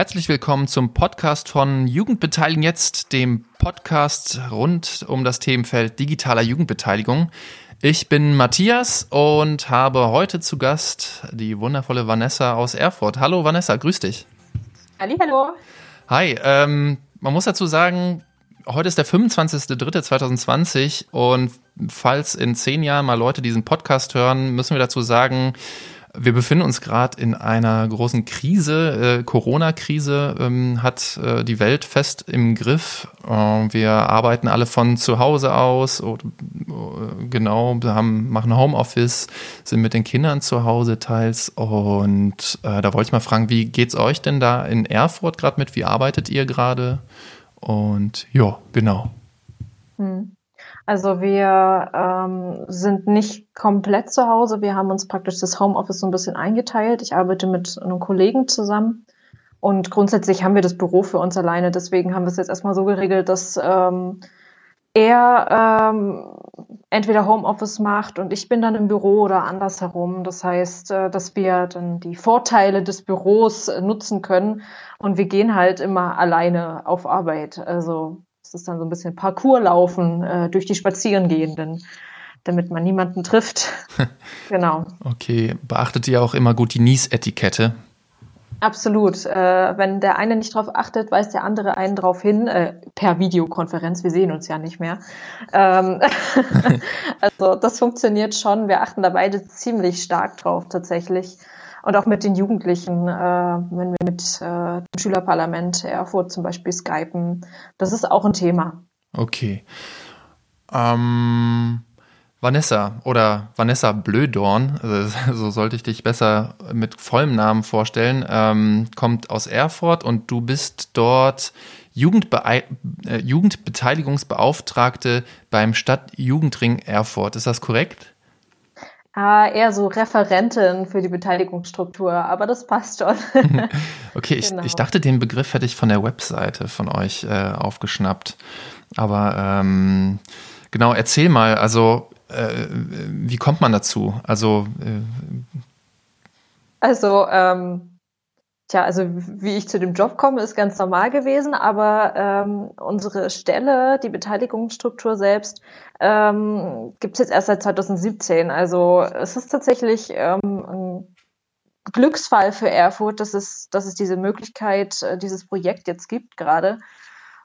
Herzlich willkommen zum Podcast von Jugendbeteiligung jetzt, dem Podcast rund um das Themenfeld digitaler Jugendbeteiligung. Ich bin Matthias und habe heute zu Gast die wundervolle Vanessa aus Erfurt. Hallo Vanessa, grüß dich. Halli, hallo. Hi, ähm, man muss dazu sagen, heute ist der 25.03.2020 und falls in zehn Jahren mal Leute diesen Podcast hören, müssen wir dazu sagen, wir befinden uns gerade in einer großen Krise. Äh, Corona-Krise ähm, hat äh, die Welt fest im Griff. Äh, wir arbeiten alle von zu Hause aus. Oder, äh, genau, haben, machen Homeoffice, sind mit den Kindern zu Hause teils. Und äh, da wollte ich mal fragen, wie geht's euch denn da in Erfurt gerade mit? Wie arbeitet ihr gerade? Und ja, genau. Hm. Also wir ähm, sind nicht komplett zu Hause. Wir haben uns praktisch das Homeoffice so ein bisschen eingeteilt. Ich arbeite mit einem Kollegen zusammen. Und grundsätzlich haben wir das Büro für uns alleine. Deswegen haben wir es jetzt erstmal so geregelt, dass ähm, er ähm, entweder Homeoffice macht und ich bin dann im Büro oder andersherum. Das heißt, äh, dass wir dann die Vorteile des Büros nutzen können und wir gehen halt immer alleine auf Arbeit. Also das ist dann so ein bisschen Parcourslaufen äh, durch die Spazierengehenden, damit man niemanden trifft. genau. Okay, beachtet ihr auch immer gut die Nies-Etikette? Absolut. Äh, wenn der eine nicht darauf achtet, weist der andere einen darauf hin, äh, per Videokonferenz. Wir sehen uns ja nicht mehr. Ähm, also das funktioniert schon. Wir achten da beide ziemlich stark drauf tatsächlich und auch mit den Jugendlichen, äh, wenn wir mit äh, dem Schülerparlament Erfurt zum Beispiel skypen. Das ist auch ein Thema. Okay. Ähm, Vanessa oder Vanessa Blödorn, so sollte ich dich besser mit vollem Namen vorstellen, ähm, kommt aus Erfurt und du bist dort Jugendbe äh, Jugendbeteiligungsbeauftragte beim Stadtjugendring Erfurt. Ist das korrekt? Ah, eher so Referentin für die Beteiligungsstruktur, aber das passt schon. okay, ich, genau. ich dachte, den Begriff hätte ich von der Webseite von euch äh, aufgeschnappt. Aber ähm, genau, erzähl mal, also äh, wie kommt man dazu? Also, äh, also ähm, Tja, also wie ich zu dem Job komme, ist ganz normal gewesen, aber ähm, unsere Stelle, die Beteiligungsstruktur selbst, ähm, gibt es jetzt erst seit 2017. Also es ist tatsächlich ähm, ein Glücksfall für Erfurt, dass es, dass es diese Möglichkeit, äh, dieses Projekt jetzt gibt gerade.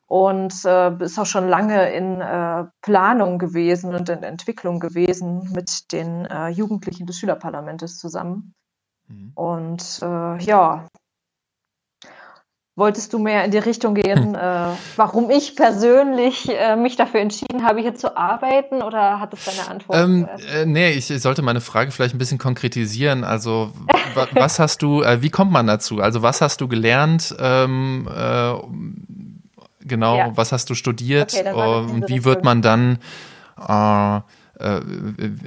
Und äh, ist auch schon lange in äh, Planung gewesen und in Entwicklung gewesen mit den äh, Jugendlichen des Schülerparlamentes zusammen. Mhm. Und äh, ja, Wolltest du mehr in die Richtung gehen, hm. äh, warum ich persönlich äh, mich dafür entschieden habe, hier zu arbeiten oder hat es deine Antwort? Ähm, äh, nee, ich sollte meine Frage vielleicht ein bisschen konkretisieren. Also, was hast du, äh, wie kommt man dazu? Also, was hast du gelernt? Ähm, äh, genau, ja. was hast du studiert? Okay, und wie wird man dann äh,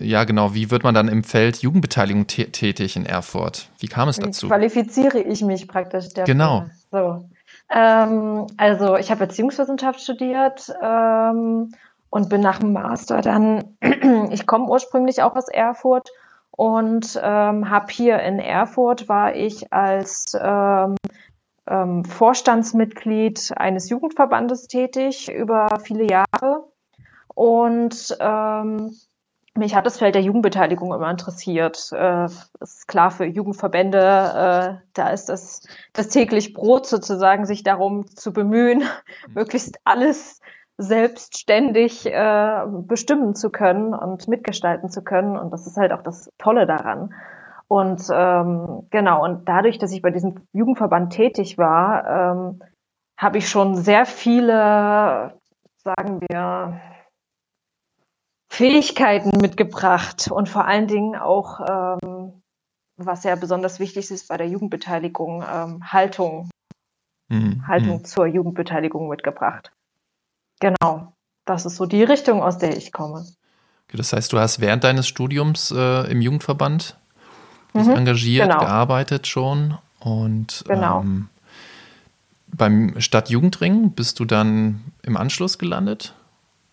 ja genau, wie wird man dann im Feld Jugendbeteiligung tätig in Erfurt? Wie kam es dazu? Wie qualifiziere ich mich praktisch dafür? Genau. So. Ähm, also ich habe Erziehungswissenschaft studiert ähm, und bin nach dem Master dann, ich komme ursprünglich auch aus Erfurt und ähm, habe hier in Erfurt war ich als ähm, ähm, Vorstandsmitglied eines Jugendverbandes tätig über viele Jahre und ähm, mich hat das Feld der Jugendbeteiligung immer interessiert. Äh, ist klar für Jugendverbände, äh, da ist das, das täglich Brot sozusagen, sich darum zu bemühen, mhm. möglichst alles selbstständig äh, bestimmen zu können und mitgestalten zu können. Und das ist halt auch das Tolle daran. Und ähm, genau, und dadurch, dass ich bei diesem Jugendverband tätig war, ähm, habe ich schon sehr viele, sagen wir, Fähigkeiten mitgebracht und vor allen Dingen auch, ähm, was ja besonders wichtig ist bei der Jugendbeteiligung, ähm, Haltung, mhm. Haltung mhm. zur Jugendbeteiligung mitgebracht. Genau, das ist so die Richtung, aus der ich komme. Das heißt, du hast während deines Studiums äh, im Jugendverband mhm, engagiert, genau. gearbeitet schon und genau. ähm, beim Stadtjugendring bist du dann im Anschluss gelandet?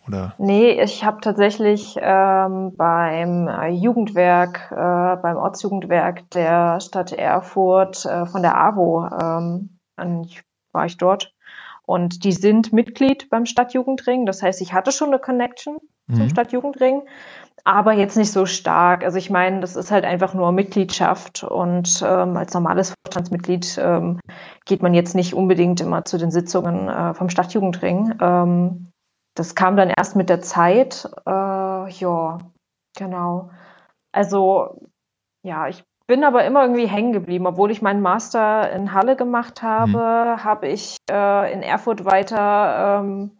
Oder? Nee, ich habe tatsächlich ähm, beim äh, Jugendwerk, äh, beim Ortsjugendwerk der Stadt Erfurt äh, von der AWO ähm, war ich dort. Und die sind Mitglied beim Stadtjugendring. Das heißt, ich hatte schon eine Connection mhm. zum Stadtjugendring, aber jetzt nicht so stark. Also ich meine, das ist halt einfach nur Mitgliedschaft und ähm, als normales Vorstandsmitglied ähm, geht man jetzt nicht unbedingt immer zu den Sitzungen äh, vom Stadtjugendring. Ähm, das kam dann erst mit der Zeit. Äh, ja, genau. Also ja, ich bin aber immer irgendwie hängen geblieben. Obwohl ich meinen Master in Halle gemacht habe, mhm. habe ich äh, in Erfurt weiter, ähm,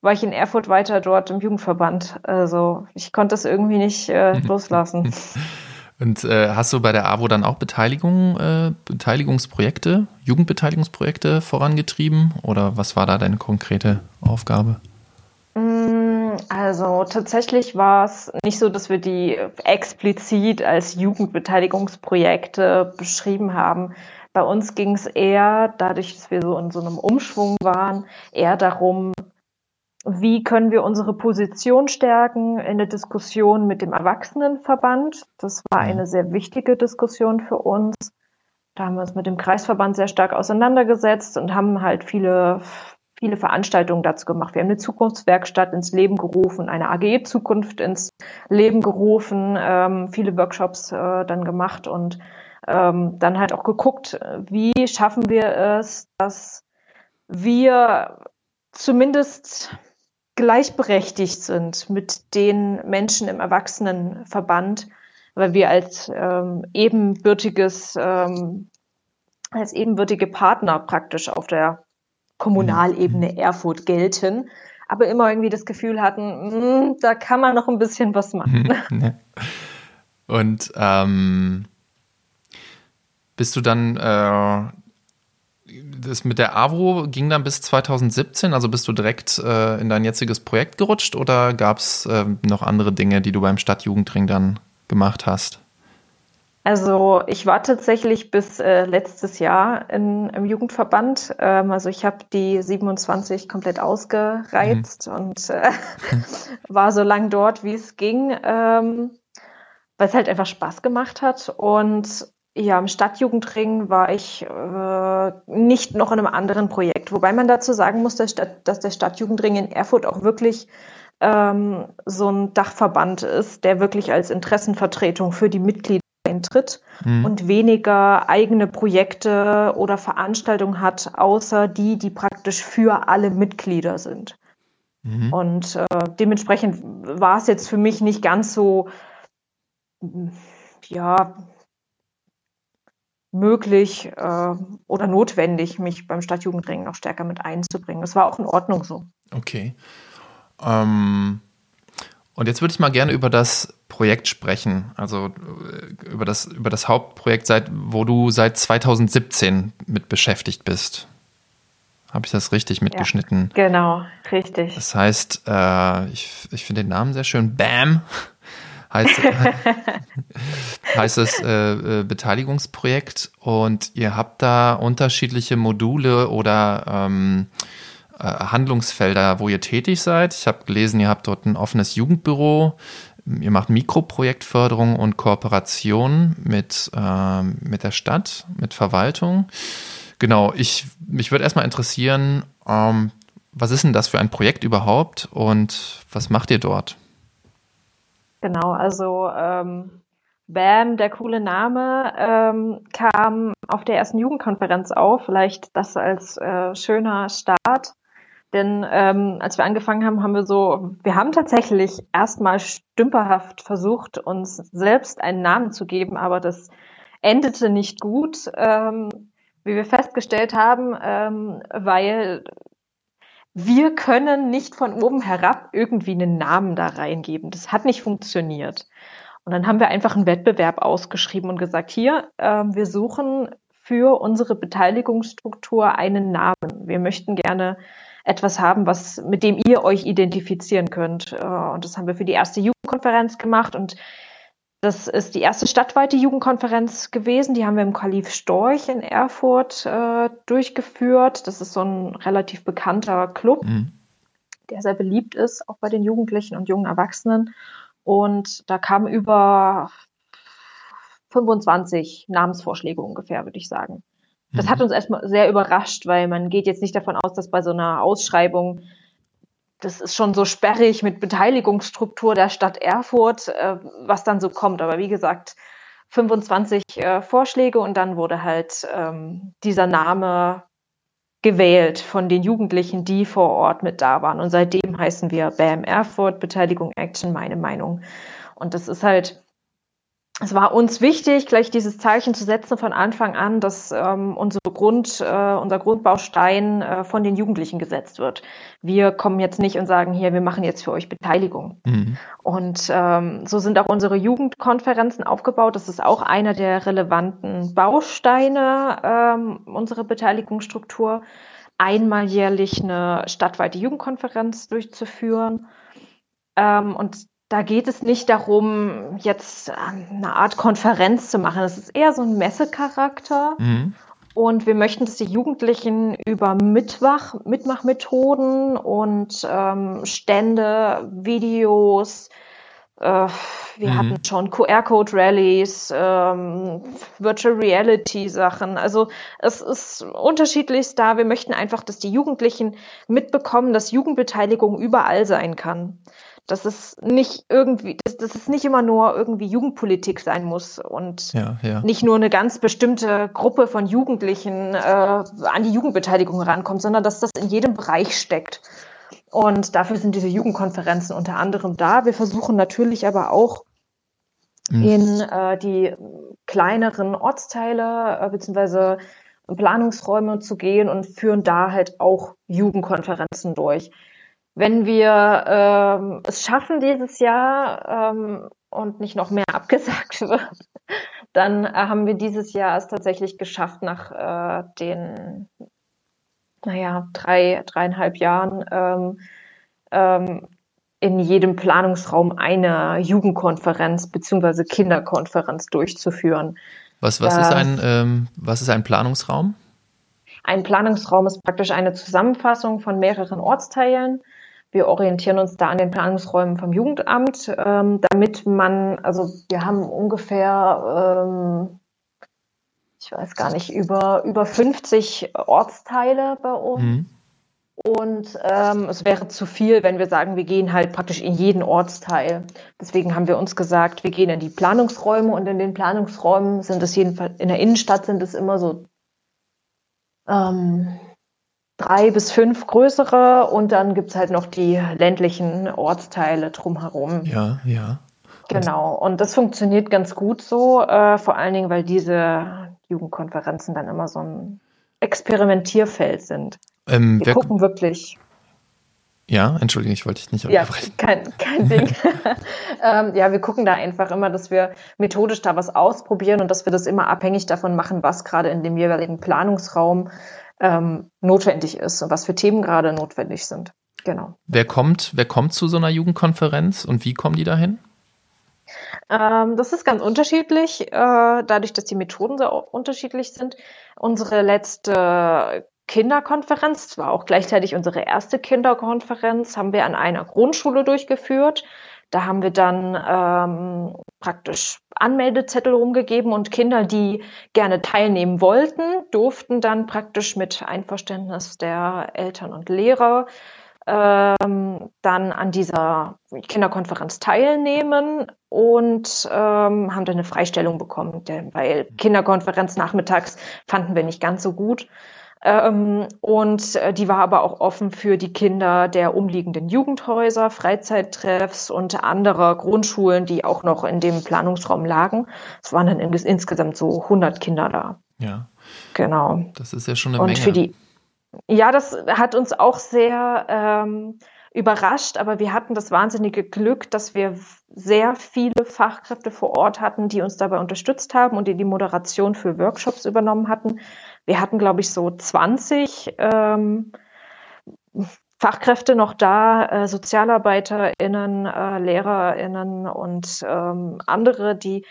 war ich in Erfurt weiter dort im Jugendverband. Also ich konnte es irgendwie nicht äh, loslassen. Und äh, hast du bei der AWO dann auch Beteiligung, äh, Beteiligungsprojekte, Jugendbeteiligungsprojekte vorangetrieben? Oder was war da deine konkrete Aufgabe? Mm, also tatsächlich war es nicht so, dass wir die explizit als Jugendbeteiligungsprojekte beschrieben haben. Bei uns ging es eher, dadurch, dass wir so in so einem Umschwung waren, eher darum, wie können wir unsere Position stärken in der Diskussion mit dem Erwachsenenverband. Das war mhm. eine sehr wichtige Diskussion für uns. Da haben wir uns mit dem Kreisverband sehr stark auseinandergesetzt und haben halt viele viele Veranstaltungen dazu gemacht. Wir haben eine Zukunftswerkstatt ins Leben gerufen, eine AG Zukunft ins Leben gerufen, ähm, viele Workshops äh, dann gemacht und ähm, dann halt auch geguckt, wie schaffen wir es, dass wir zumindest gleichberechtigt sind mit den Menschen im Erwachsenenverband, weil wir als ähm, ebenbürtiges ähm, als ebenbürtige Partner praktisch auf der Kommunalebene mhm. Erfurt gelten, aber immer irgendwie das Gefühl hatten, mh, hm, da kann man noch ein bisschen was machen. Und ähm, bist du dann, äh, das mit der AWO ging dann bis 2017, also bist du direkt äh, in dein jetziges Projekt gerutscht oder gab es äh, noch andere Dinge, die du beim Stadtjugendring dann gemacht hast? Also ich war tatsächlich bis äh, letztes Jahr in, im Jugendverband. Ähm, also ich habe die 27 komplett ausgereizt mhm. und äh, war so lang dort, wie es ging, ähm, weil es halt einfach Spaß gemacht hat. Und ja, im Stadtjugendring war ich äh, nicht noch in einem anderen Projekt. Wobei man dazu sagen muss, dass, dass der Stadtjugendring in Erfurt auch wirklich ähm, so ein Dachverband ist, der wirklich als Interessenvertretung für die Mitglieder eintritt mhm. und weniger eigene Projekte oder Veranstaltungen hat, außer die, die praktisch für alle Mitglieder sind. Mhm. Und äh, dementsprechend war es jetzt für mich nicht ganz so, ja, möglich äh, oder notwendig, mich beim Stadtjugendring noch stärker mit einzubringen. Das war auch in Ordnung so. Okay. Ähm, und jetzt würde ich mal gerne über das Projekt sprechen, also äh, über das, über das Hauptprojekt, seit, wo du seit 2017 mit beschäftigt bist. Habe ich das richtig mitgeschnitten? Ja, genau, richtig. Das heißt, äh, ich, ich finde den Namen sehr schön. BAM heißt, heißt das äh, äh, Beteiligungsprojekt und ihr habt da unterschiedliche Module oder ähm, äh, Handlungsfelder, wo ihr tätig seid. Ich habe gelesen, ihr habt dort ein offenes Jugendbüro, ihr macht Mikroprojektförderung und Kooperation mit, äh, mit der Stadt, mit Verwaltung. Genau, ich, mich würde erstmal interessieren, ähm, was ist denn das für ein Projekt überhaupt und was macht ihr dort? Genau, also ähm, BAM, der coole Name, ähm, kam auf der ersten Jugendkonferenz auf. Vielleicht das als äh, schöner Start. Denn ähm, als wir angefangen haben, haben wir so, wir haben tatsächlich erstmal stümperhaft versucht, uns selbst einen Namen zu geben, aber das endete nicht gut, ähm, wie wir festgestellt haben, ähm, weil wir können nicht von oben herab irgendwie einen Namen da reingeben. Das hat nicht funktioniert. Und dann haben wir einfach einen Wettbewerb ausgeschrieben und gesagt, hier, äh, wir suchen für unsere Beteiligungsstruktur einen Namen. Wir möchten gerne etwas haben, was, mit dem ihr euch identifizieren könnt. Äh, und das haben wir für die erste Jugendkonferenz gemacht und das ist die erste stadtweite Jugendkonferenz gewesen. Die haben wir im Kalif Storch in Erfurt äh, durchgeführt. Das ist so ein relativ bekannter Club, mhm. der sehr beliebt ist, auch bei den Jugendlichen und jungen Erwachsenen. Und da kamen über 25 Namensvorschläge ungefähr, würde ich sagen. Das mhm. hat uns erstmal sehr überrascht, weil man geht jetzt nicht davon aus, dass bei so einer Ausschreibung das ist schon so sperrig mit Beteiligungsstruktur der Stadt Erfurt, äh, was dann so kommt. Aber wie gesagt, 25 äh, Vorschläge und dann wurde halt ähm, dieser Name gewählt von den Jugendlichen, die vor Ort mit da waren. Und seitdem heißen wir BAM Erfurt, Beteiligung Action, meine Meinung. Und das ist halt es war uns wichtig, gleich dieses Zeichen zu setzen von Anfang an, dass ähm, unsere Grund, äh, unser Grundbaustein äh, von den Jugendlichen gesetzt wird. Wir kommen jetzt nicht und sagen, hier, wir machen jetzt für euch Beteiligung. Mhm. Und ähm, so sind auch unsere Jugendkonferenzen aufgebaut. Das ist auch einer der relevanten Bausteine ähm, unserer Beteiligungsstruktur, einmal jährlich eine stadtweite Jugendkonferenz durchzuführen. Ähm, und da geht es nicht darum, jetzt eine Art Konferenz zu machen. Es ist eher so ein Messecharakter. Mhm. Und wir möchten, dass die Jugendlichen über Mitmach, Mitmachmethoden und ähm, Stände, Videos, äh, wir mhm. hatten schon QR-Code-Rallies, ähm, Virtual Reality-Sachen. Also es ist unterschiedlichst da. Wir möchten einfach, dass die Jugendlichen mitbekommen, dass Jugendbeteiligung überall sein kann dass es nicht irgendwie, dass, dass es nicht immer nur irgendwie Jugendpolitik sein muss und ja, ja. nicht nur eine ganz bestimmte Gruppe von Jugendlichen äh, an die Jugendbeteiligung rankommt, sondern dass das in jedem Bereich steckt. Und dafür sind diese Jugendkonferenzen unter anderem da. Wir versuchen natürlich aber auch mhm. in äh, die kleineren Ortsteile äh, bzw. Planungsräume zu gehen und führen da halt auch Jugendkonferenzen durch wenn wir ähm, es schaffen dieses Jahr ähm, und nicht noch mehr abgesagt wird, dann äh, haben wir dieses Jahr es tatsächlich geschafft, nach äh, den, naja, drei, dreieinhalb Jahren ähm, ähm, in jedem Planungsraum eine Jugendkonferenz beziehungsweise Kinderkonferenz durchzuführen. Was, was, ist ein, ähm, was ist ein Planungsraum? Ein Planungsraum ist praktisch eine Zusammenfassung von mehreren Ortsteilen, wir orientieren uns da an den Planungsräumen vom Jugendamt, ähm, damit man, also wir haben ungefähr, ähm, ich weiß gar nicht, über, über 50 Ortsteile bei uns. Mhm. Und ähm, es wäre zu viel, wenn wir sagen, wir gehen halt praktisch in jeden Ortsteil. Deswegen haben wir uns gesagt, wir gehen in die Planungsräume und in den Planungsräumen sind es jedenfalls, in der Innenstadt sind es immer so ähm, drei bis fünf größere und dann gibt es halt noch die ländlichen Ortsteile drumherum. Ja, ja. Genau, und das funktioniert ganz gut so, äh, vor allen Dingen, weil diese Jugendkonferenzen dann immer so ein Experimentierfeld sind. Ähm, wir gucken wirklich. Ja, entschuldige, ich wollte dich nicht unterbrechen. Ja, kein, kein Ding. ähm, ja, wir gucken da einfach immer, dass wir methodisch da was ausprobieren und dass wir das immer abhängig davon machen, was gerade in dem jeweiligen Planungsraum ähm, notwendig ist und was für Themen gerade notwendig sind. Genau. Wer kommt, wer kommt zu so einer Jugendkonferenz und wie kommen die dahin? Ähm, das ist ganz unterschiedlich, äh, dadurch, dass die Methoden so unterschiedlich sind. Unsere letzte Kinderkonferenz, war auch gleichzeitig unsere erste Kinderkonferenz, haben wir an einer Grundschule durchgeführt. Da haben wir dann ähm, praktisch Anmeldezettel rumgegeben und Kinder, die gerne teilnehmen wollten, durften dann praktisch mit Einverständnis der Eltern und Lehrer ähm, dann an dieser Kinderkonferenz teilnehmen und ähm, haben dann eine Freistellung bekommen, denn, weil Kinderkonferenz nachmittags fanden wir nicht ganz so gut. Ähm, und äh, die war aber auch offen für die Kinder der umliegenden Jugendhäuser, Freizeittreffs und anderer Grundschulen, die auch noch in dem Planungsraum lagen. Es waren dann in, insgesamt so 100 Kinder da. Ja. Genau. Das ist ja schon eine und Menge. Für die, ja, das hat uns auch sehr ähm, überrascht, aber wir hatten das wahnsinnige Glück, dass wir sehr viele Fachkräfte vor Ort hatten, die uns dabei unterstützt haben und die die Moderation für Workshops übernommen hatten. Wir hatten, glaube ich, so 20 ähm, Fachkräfte noch da, äh, SozialarbeiterInnen, äh, LehrerInnen und ähm, andere, die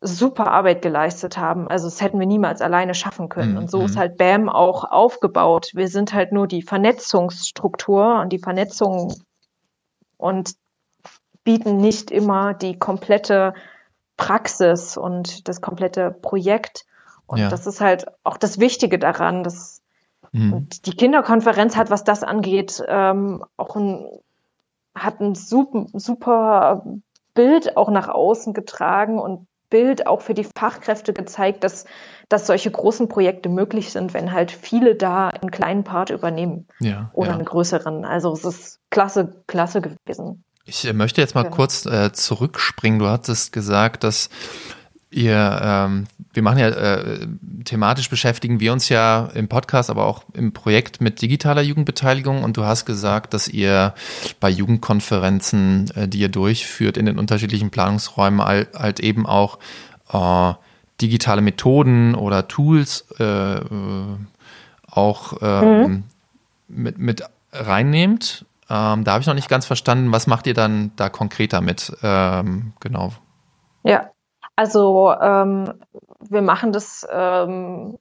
super Arbeit geleistet haben. Also das hätten wir niemals alleine schaffen können. Mhm. Und so ist mhm. halt BAM auch aufgebaut. Wir sind halt nur die Vernetzungsstruktur und die Vernetzung und bieten nicht immer die komplette Praxis und das komplette Projekt Und ja. das ist halt auch das Wichtige daran, dass mhm. die Kinderkonferenz hat, was das angeht, ähm, auch ein, hat ein super, super Bild auch nach außen getragen und Bild auch für die Fachkräfte gezeigt, dass, dass solche großen Projekte möglich sind, wenn halt viele da einen kleinen Part übernehmen ja, oder ja. einen größeren. Also es ist klasse, klasse gewesen. Ich äh, möchte jetzt mal ja. kurz äh, zurückspringen. Du hattest gesagt, dass ihr, ähm, wir machen ja, äh, thematisch beschäftigen wir uns ja im Podcast, aber auch im Projekt mit digitaler Jugendbeteiligung und du hast gesagt, dass ihr bei Jugendkonferenzen, äh, die ihr durchführt in den unterschiedlichen Planungsräumen, halt, halt eben auch äh, digitale Methoden oder Tools äh, äh auch ähm, mhm. mit, mit reinnehmt. Ähm, da habe ich noch nicht ganz verstanden, was macht ihr dann da konkret damit? Ähm, genau. Ja, also ähm, wir machen das ähm,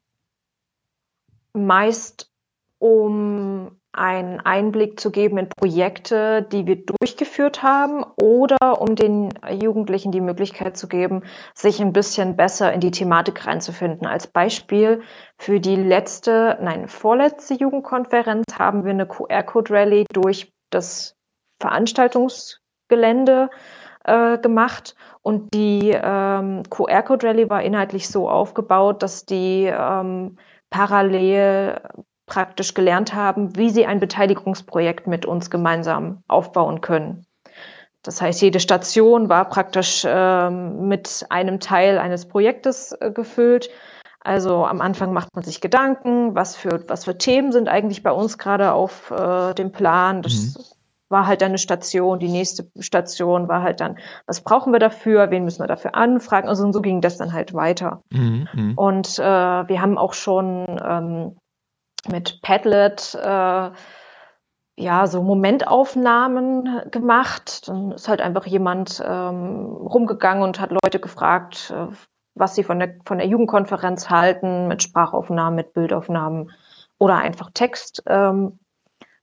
meist, um einen Einblick zu geben in Projekte, die wir durchgeführt haben oder um den Jugendlichen die Möglichkeit zu geben, sich ein bisschen besser in die Thematik reinzufinden. Als Beispiel für die letzte, nein, vorletzte Jugendkonferenz haben wir eine QR-Code-Rallye durch das Veranstaltungsgelände äh, gemacht und die ähm, QR-Code Rally war inhaltlich so aufgebaut, dass die ähm, parallel praktisch gelernt haben, wie sie ein Beteiligungsprojekt mit uns gemeinsam aufbauen können. Das heißt, jede Station war praktisch ähm, mit einem Teil eines Projektes äh, gefüllt. Also am Anfang macht man sich Gedanken, was für, was für Themen sind eigentlich bei uns gerade auf äh, dem Plan. Das mhm war halt dann eine Station, die nächste Station war halt dann, was brauchen wir dafür, wen müssen wir dafür anfragen? Also und so ging das dann halt weiter. Mhm, mhm. und äh, wir haben auch schon ähm, mit Padlet äh, ja so Momentaufnahmen gemacht. Dann ist halt einfach jemand ähm, rumgegangen und hat Leute gefragt, äh, was sie von der von der Jugendkonferenz halten, mit Sprachaufnahmen, mit Bildaufnahmen oder einfach Text. Ähm,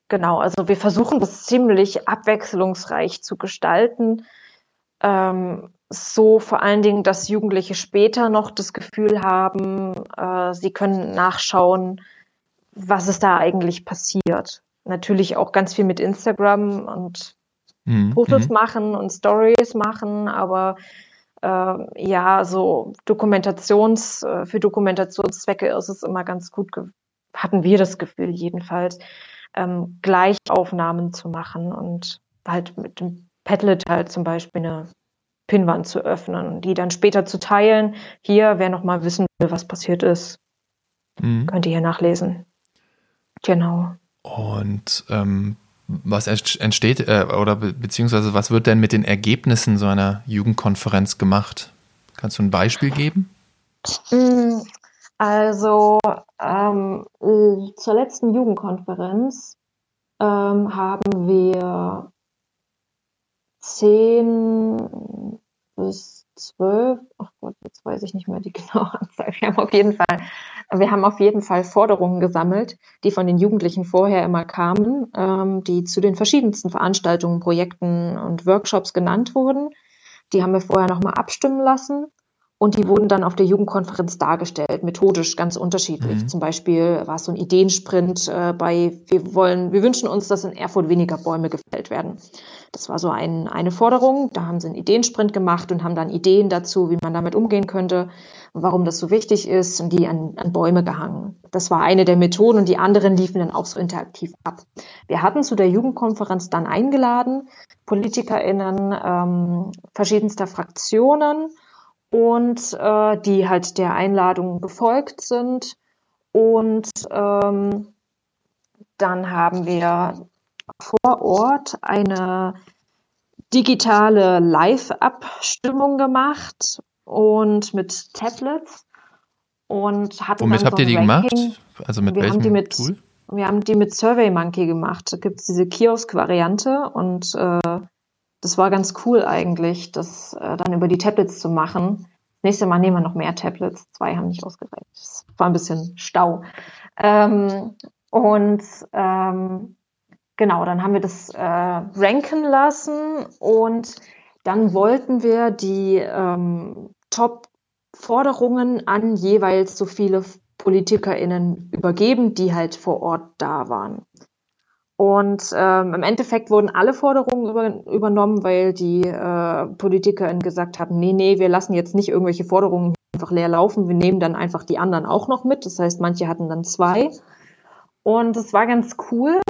Genau, also wir versuchen das ziemlich abwechslungsreich zu gestalten. Ähm, so vor allen Dingen, dass Jugendliche später noch das Gefühl haben, äh, sie können nachschauen, was ist da eigentlich passiert. Natürlich auch ganz viel mit Instagram und mhm. Fotos mhm. machen und Stories machen, aber äh, ja, so Dokumentations, äh, für Dokumentationszwecke ist es immer ganz gut, hatten wir das Gefühl jedenfalls, ähm, Gleichaufnahmen zu machen und halt mit dem Padlet halt zum Beispiel eine Pinwand zu öffnen und die dann später zu teilen. Hier, wer noch mal wissen will, was passiert ist, mhm. könnt ihr hier nachlesen. Genau. Und ähm, was entsteht äh, oder be beziehungsweise was wird denn mit den Ergebnissen so einer Jugendkonferenz gemacht? Kannst du ein Beispiel geben? Mm, also ähm, äh, zur letzten Jugendkonferenz ähm, haben wir zehn bis zwölf, ach Gott, jetzt weiß ich nicht mehr die genaue Anzahl. Wir haben auf jeden Fall, wir haben auf jeden Fall Forderungen gesammelt, die von den Jugendlichen vorher immer kamen, ähm, die zu den verschiedensten Veranstaltungen, Projekten und Workshops genannt wurden. Die haben wir vorher nochmal abstimmen lassen und die wurden dann auf der Jugendkonferenz dargestellt, methodisch ganz unterschiedlich. Mhm. Zum Beispiel war es so ein Ideensprint äh, bei, wir wollen, wir wünschen uns, dass in Erfurt weniger Bäume gefällt werden. Das war so ein, eine Forderung. Da haben sie einen Ideensprint gemacht und haben dann Ideen dazu, wie man damit umgehen könnte, warum das so wichtig ist und die an, an Bäume gehangen. Das war eine der Methoden und die anderen liefen dann auch so interaktiv ab. Wir hatten zu der Jugendkonferenz dann eingeladen, PolitikerInnen ähm, verschiedenster Fraktionen, und äh, die halt der Einladung gefolgt sind. Und ähm, dann haben wir vor Ort eine digitale Live-Abstimmung gemacht und mit Tablets und hatten Womit habt so ihr die Ranking. gemacht? Also mit wir welchem haben mit, Tool? Wir haben die mit SurveyMonkey gemacht. Da gibt es diese Kiosk-Variante und äh, das war ganz cool eigentlich, das äh, dann über die Tablets zu machen. Nächstes Mal nehmen wir noch mehr Tablets. Zwei haben nicht ausgereicht. Es war ein bisschen Stau. Ähm, und ähm, genau, dann haben wir das äh, ranken lassen und dann wollten wir die ähm, Top Forderungen an jeweils so viele PolitikerInnen übergeben, die halt vor Ort da waren. Und ähm, im Endeffekt wurden alle Forderungen über, übernommen, weil die äh, PolitikerInnen gesagt haben, nee, nee, wir lassen jetzt nicht irgendwelche Forderungen einfach leer laufen, wir nehmen dann einfach die anderen auch noch mit. Das heißt, manche hatten dann zwei. Und es war ganz cool.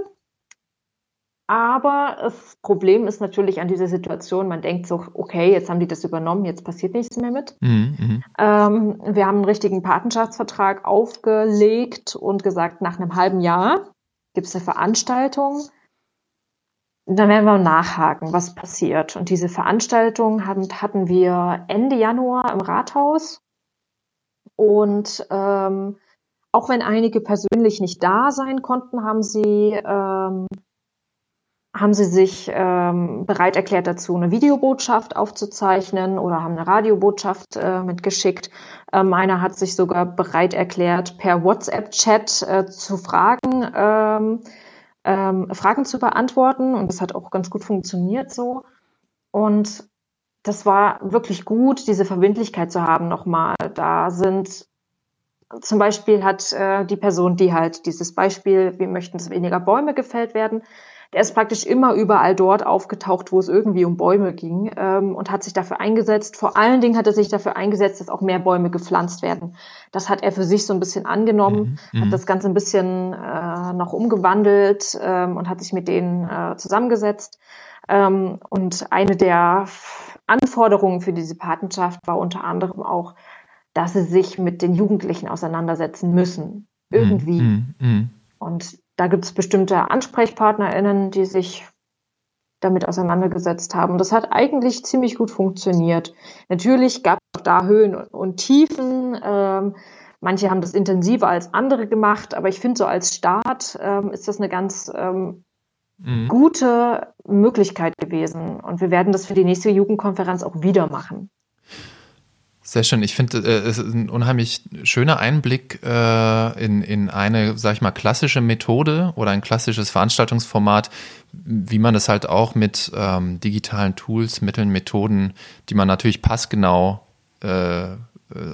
Aber das Problem ist natürlich an dieser Situation, man denkt so, okay, jetzt haben die das übernommen, jetzt passiert nichts mehr mit. Mhm, mhm. ähm, wir haben einen richtigen Patenschaftsvertrag aufgelegt und gesagt, nach einem halben Jahr gibt es eine Veranstaltung. Dann werden wir nachhaken, was passiert. Und diese Veranstaltung haben, hatten wir Ende Januar im Rathaus. Und ähm, auch wenn einige persönlich nicht da sein konnten, haben sie, ähm, haben sie sich ähm, bereit erklärt dazu, eine Videobotschaft aufzuzeichnen oder haben eine Radiobotschaft äh, mitgeschickt. Ähm, einer hat sich sogar bereit erklärt, per WhatsApp-Chat äh, zu fragen, ähm, ähm, Fragen zu beantworten. Und das hat auch ganz gut funktioniert so. Und das war wirklich gut, diese Verbindlichkeit zu haben nochmal. Da sind zum Beispiel hat äh, die Person, die halt dieses Beispiel, wir möchten, dass weniger Bäume gefällt werden, der ist praktisch immer überall dort aufgetaucht, wo es irgendwie um Bäume ging ähm, und hat sich dafür eingesetzt. Vor allen Dingen hat er sich dafür eingesetzt, dass auch mehr Bäume gepflanzt werden. Das hat er für sich so ein bisschen angenommen, mhm. hat mhm. das Ganze ein bisschen äh, noch umgewandelt ähm, und hat sich mit denen äh, zusammengesetzt. Ähm, und eine der Anforderungen für diese Patenschaft war unter anderem auch, dass sie sich mit den Jugendlichen auseinandersetzen müssen. Irgendwie. Mm, mm, mm. Und da gibt es bestimmte AnsprechpartnerInnen, die sich damit auseinandergesetzt haben. Das hat eigentlich ziemlich gut funktioniert. Natürlich gab es auch da Höhen und Tiefen. Ähm, manche haben das intensiver als andere gemacht, aber ich finde, so als Start ähm, ist das eine ganz ähm, mhm. gute Möglichkeit gewesen. Und wir werden das für die nächste Jugendkonferenz auch wieder machen. Sehr schön. Ich finde, äh, es ist ein unheimlich schöner Einblick äh, in, in eine, sag ich mal, klassische Methode oder ein klassisches Veranstaltungsformat, wie man es halt auch mit ähm, digitalen Tools, Mitteln, Methoden, die man natürlich passgenau äh,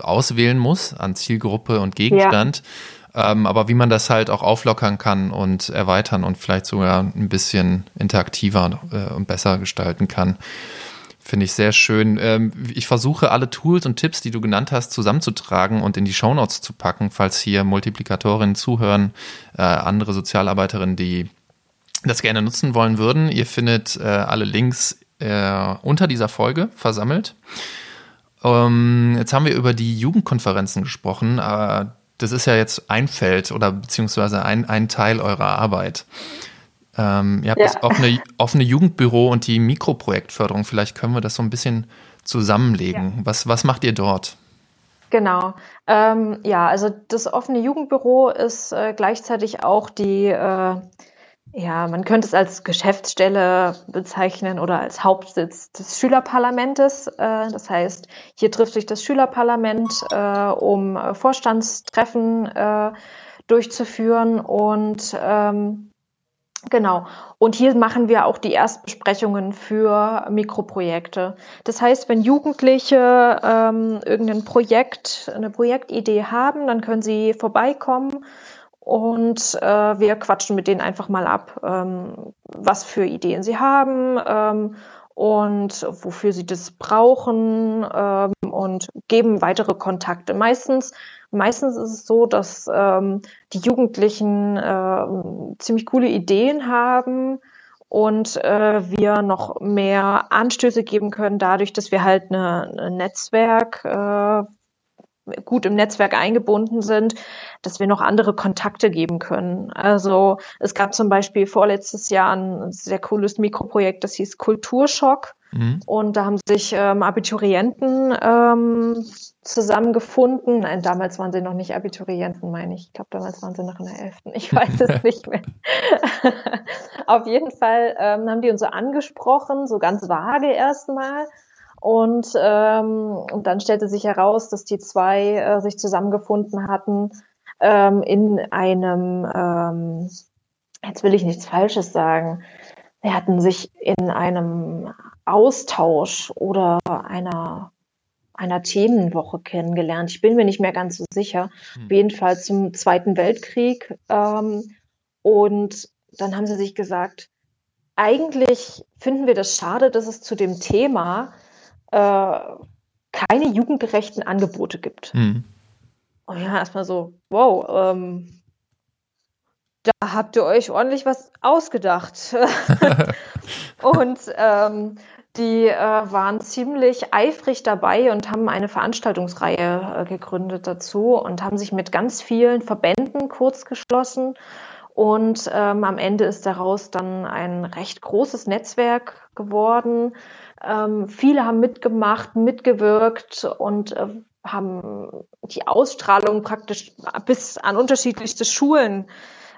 auswählen muss an Zielgruppe und Gegenstand, ja. ähm, aber wie man das halt auch auflockern kann und erweitern und vielleicht sogar ein bisschen interaktiver äh, und besser gestalten kann. Finde ich sehr schön. Ähm, ich versuche alle Tools und Tipps, die du genannt hast, zusammenzutragen und in die Shownotes zu packen, falls hier Multiplikatorinnen zuhören, äh, andere Sozialarbeiterinnen, die das gerne nutzen wollen würden. Ihr findet äh, alle Links äh, unter dieser Folge versammelt. Ähm, jetzt haben wir über die Jugendkonferenzen gesprochen. das ist ja jetzt ein Feld oder beziehungsweise ein, ein Teil eurer Arbeit. Ähm, ihr habt ja. das offene, offene Jugendbüro und die Mikroprojektförderung. Vielleicht können wir das so ein bisschen zusammenlegen. Ja. Was, was macht ihr dort? Genau. Ähm, ja, also das offene Jugendbüro ist äh, gleichzeitig auch die, äh, ja, man könnte es als Geschäftsstelle bezeichnen oder als Hauptsitz des Schülerparlamentes. Äh, das heißt, hier trifft sich das Schülerparlament, äh, um Vorstandstreffen äh, durchzuführen und ähm, Genau. Und hier machen wir auch die Erstbesprechungen für Mikroprojekte. Das heißt, wenn Jugendliche ähm, irgendein Projekt, eine Projektidee haben, dann können sie vorbeikommen und äh, wir quatschen mit denen einfach mal ab, ähm, was für Ideen sie haben ähm, und wofür sie das brauchen ähm, und geben weitere Kontakte. Meistens Meistens ist es so, dass ähm, die Jugendlichen äh, ziemlich coole Ideen haben und äh, wir noch mehr Anstöße geben können, dadurch, dass wir halt ein Netzwerk äh, gut im Netzwerk eingebunden sind, dass wir noch andere Kontakte geben können. Also es gab zum Beispiel vorletztes Jahr ein sehr cooles Mikroprojekt, das hieß Kulturschock. Mhm. Und da haben sich ähm, Abiturienten ähm, zusammengefunden. Nein, damals waren sie noch nicht Abiturienten, meine ich. Ich glaube, damals waren sie noch in der 11. Ich weiß es nicht mehr. Auf jeden Fall ähm, haben die uns so angesprochen, so ganz vage erstmal. Und, ähm, und dann stellte sich heraus, dass die zwei äh, sich zusammengefunden hatten ähm, in einem, ähm, jetzt will ich nichts Falsches sagen, sie hatten sich in einem Austausch oder einer einer Themenwoche kennengelernt. Ich bin mir nicht mehr ganz so sicher. Hm. Auf jeden Fall zum Zweiten Weltkrieg. Ähm, und dann haben sie sich gesagt, eigentlich finden wir das schade, dass es zu dem Thema äh, keine jugendgerechten Angebote gibt. Mhm. Und ja, erstmal so, wow, ähm, da habt ihr euch ordentlich was ausgedacht. und ähm, die äh, waren ziemlich eifrig dabei und haben eine Veranstaltungsreihe äh, gegründet dazu und haben sich mit ganz vielen Verbänden kurz geschlossen und ähm, am Ende ist daraus dann ein recht großes Netzwerk geworden. Ähm, viele haben mitgemacht, mitgewirkt und äh, haben die Ausstrahlung praktisch bis an unterschiedlichste Schulen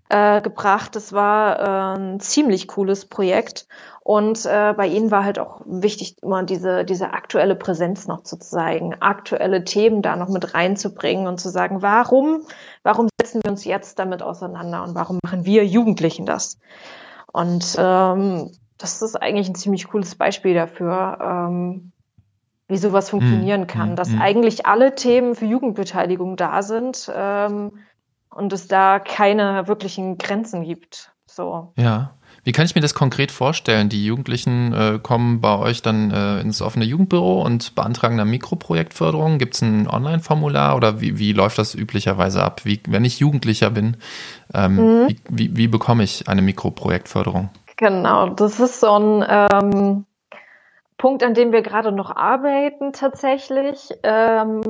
äh, gebracht. Das war äh, ein ziemlich cooles Projekt. Und äh, bei ihnen war halt auch wichtig, immer diese, diese aktuelle Präsenz noch zu zeigen, aktuelle Themen da noch mit reinzubringen und zu sagen, warum, warum setzen wir uns jetzt damit auseinander und warum machen wir Jugendlichen das? Und ähm, das ist eigentlich ein ziemlich cooles Beispiel dafür, ähm, wie sowas funktionieren kann, mm, dass mm. eigentlich alle Themen für Jugendbeteiligung da sind ähm, und es da keine wirklichen Grenzen gibt. So. Ja. Wie kann ich mir das konkret vorstellen? Die Jugendlichen äh, kommen bei euch dann äh, ins offene Jugendbüro und beantragen dann Mikroprojektförderung. Gibt es ein Online-Formular oder wie, wie läuft das üblicherweise ab? Wie, wenn ich Jugendlicher bin, ähm, mhm. wie, wie, wie, bekomme ich eine Mikroprojektförderung? Genau, das ist so ein ähm, Punkt, an dem wir gerade noch arbeiten tatsächlich. Ähm,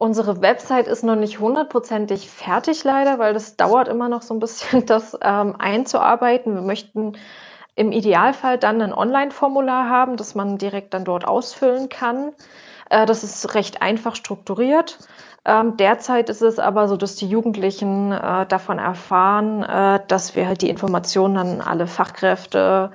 Unsere Website ist noch nicht hundertprozentig fertig leider, weil das dauert immer noch so ein bisschen, das ähm, einzuarbeiten. Wir möchten im Idealfall dann ein Online-Formular haben, das man direkt dann dort ausfüllen kann. Äh, das ist recht einfach strukturiert. Ähm, derzeit ist es aber so, dass die Jugendlichen äh, davon erfahren, äh, dass wir halt die Informationen an alle Fachkräfte,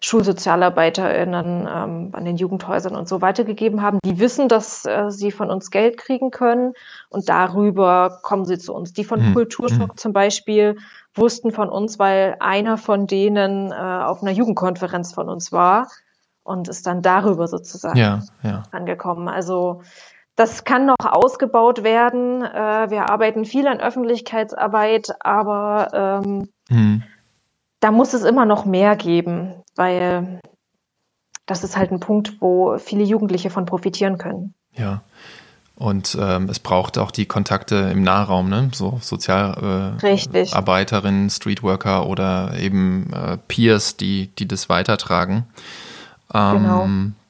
SchulsozialarbeiterInnen ähm, an den Jugendhäusern und so weitergegeben haben. Die wissen, dass äh, sie von uns Geld kriegen können und darüber kommen sie zu uns. Die von mhm. Kulturschock mhm. zum Beispiel wussten von uns, weil einer von denen äh, auf einer Jugendkonferenz von uns war und ist dann darüber sozusagen ja, ja. angekommen. Also das kann noch ausgebaut werden. Äh, wir arbeiten viel an Öffentlichkeitsarbeit, aber ähm, mhm. da muss es immer noch mehr geben weil das ist halt ein Punkt, wo viele Jugendliche von profitieren können. Ja. Und ähm, es braucht auch die Kontakte im Nahraum, ne? So Sozialarbeiterinnen, äh, Streetworker oder eben äh, Peers, die, die das weitertragen. Ähm, genau.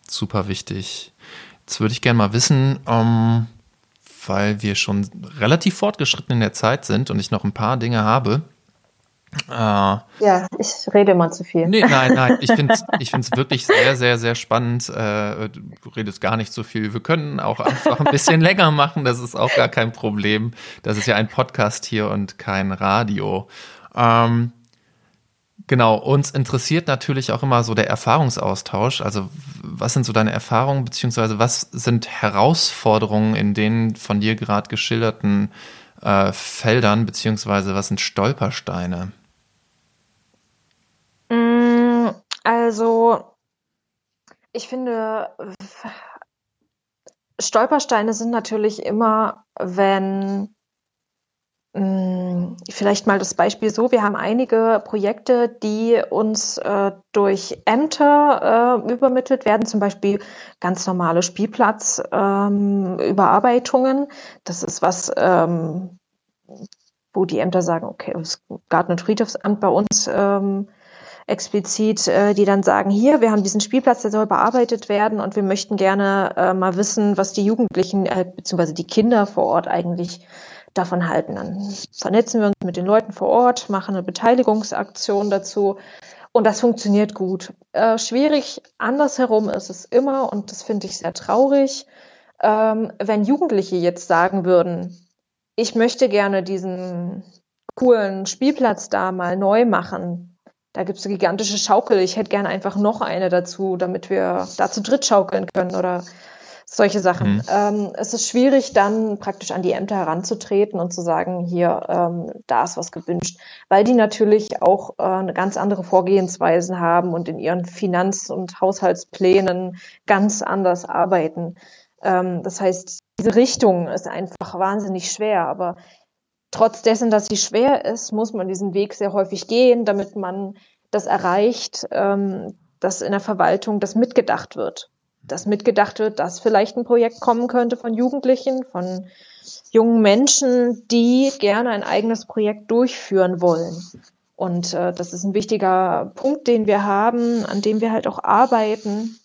Super wichtig. Jetzt würde ich gerne mal wissen, ähm, weil wir schon relativ fortgeschritten in der Zeit sind und ich noch ein paar Dinge habe, äh, ja, ich rede mal zu viel. Nee, nein, nein, ich finde es ich find's wirklich sehr, sehr, sehr spannend. Äh, du redest gar nicht so viel. Wir können auch einfach ein bisschen länger machen, das ist auch gar kein Problem. Das ist ja ein Podcast hier und kein Radio. Ähm, genau, uns interessiert natürlich auch immer so der Erfahrungsaustausch. Also, was sind so deine Erfahrungen, beziehungsweise was sind Herausforderungen in den von dir gerade geschilderten äh, Feldern, beziehungsweise was sind Stolpersteine? Mm, also, ich finde, Stolpersteine sind natürlich immer, wenn mm, Vielleicht mal das Beispiel so, wir haben einige Projekte, die uns äh, durch Ämter äh, übermittelt werden, zum Beispiel ganz normale Spielplatzüberarbeitungen. Ähm, das ist was, ähm, wo die Ämter sagen, okay, das Garten- und Friedhofsamt bei uns ähm, explizit, äh, die dann sagen, hier, wir haben diesen Spielplatz, der soll bearbeitet werden und wir möchten gerne äh, mal wissen, was die Jugendlichen äh, bzw. die Kinder vor Ort eigentlich davon halten. Dann vernetzen wir uns mit den Leuten vor Ort, machen eine Beteiligungsaktion dazu und das funktioniert gut. Äh, schwierig andersherum ist es immer und das finde ich sehr traurig, ähm, wenn Jugendliche jetzt sagen würden, ich möchte gerne diesen coolen Spielplatz da mal neu machen. Da gibt es eine gigantische Schaukel. Ich hätte gerne einfach noch eine dazu, damit wir da zu dritt schaukeln können oder Solche Sachen. Mhm. Ähm, es ist schwierig, dann praktisch an die Ämter heranzutreten und zu sagen, hier, ähm, da ist was gewünscht, weil die natürlich auch äh, eine ganz andere Vorgehensweisen haben und in ihren Finanz- und Haushaltsplänen ganz anders arbeiten. Ähm, das heißt, diese Richtung ist einfach wahnsinnig schwer, aber trotz dessen, dass sie schwer ist, muss man diesen Weg sehr häufig gehen, damit man das erreicht, ähm, dass in der Verwaltung das mitgedacht wird dass mitgedacht wird, dass vielleicht ein Projekt kommen könnte von Jugendlichen, von jungen Menschen, die gerne ein eigenes Projekt durchführen wollen. Und äh, das ist ein wichtiger Punkt, den wir haben, an dem wir halt auch arbeiten,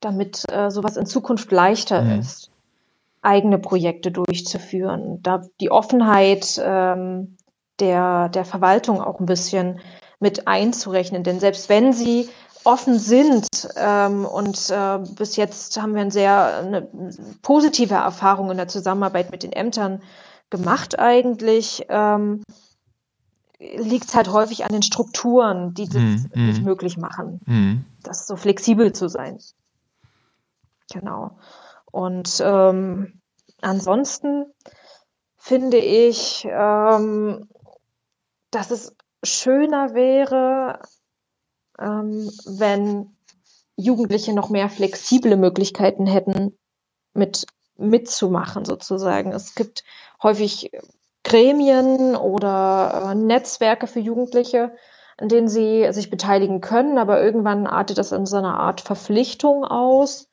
damit äh, sowas in Zukunft leichter mhm. ist, eigene Projekte durchzuführen. Da die Offenheit ähm, der, der Verwaltung auch ein bisschen mit einzurechnen. Denn selbst wenn sie offen sind ähm, und äh, bis jetzt haben wir eine sehr eine positive Erfahrung in der Zusammenarbeit mit den Ämtern gemacht eigentlich, ähm, liegt es halt häufig an den Strukturen, die das mm, nicht möglich machen, mm. das so flexibel zu sein. Genau. Und ähm, ansonsten finde ich, ähm, dass es schöner wäre, wenn Jugendliche noch mehr flexible Möglichkeiten hätten, mit mitzumachen sozusagen. Es gibt häufig Gremien oder äh, Netzwerke für Jugendliche, in denen sie sich beteiligen können, aber irgendwann artet das in so einer Art Verpflichtung aus.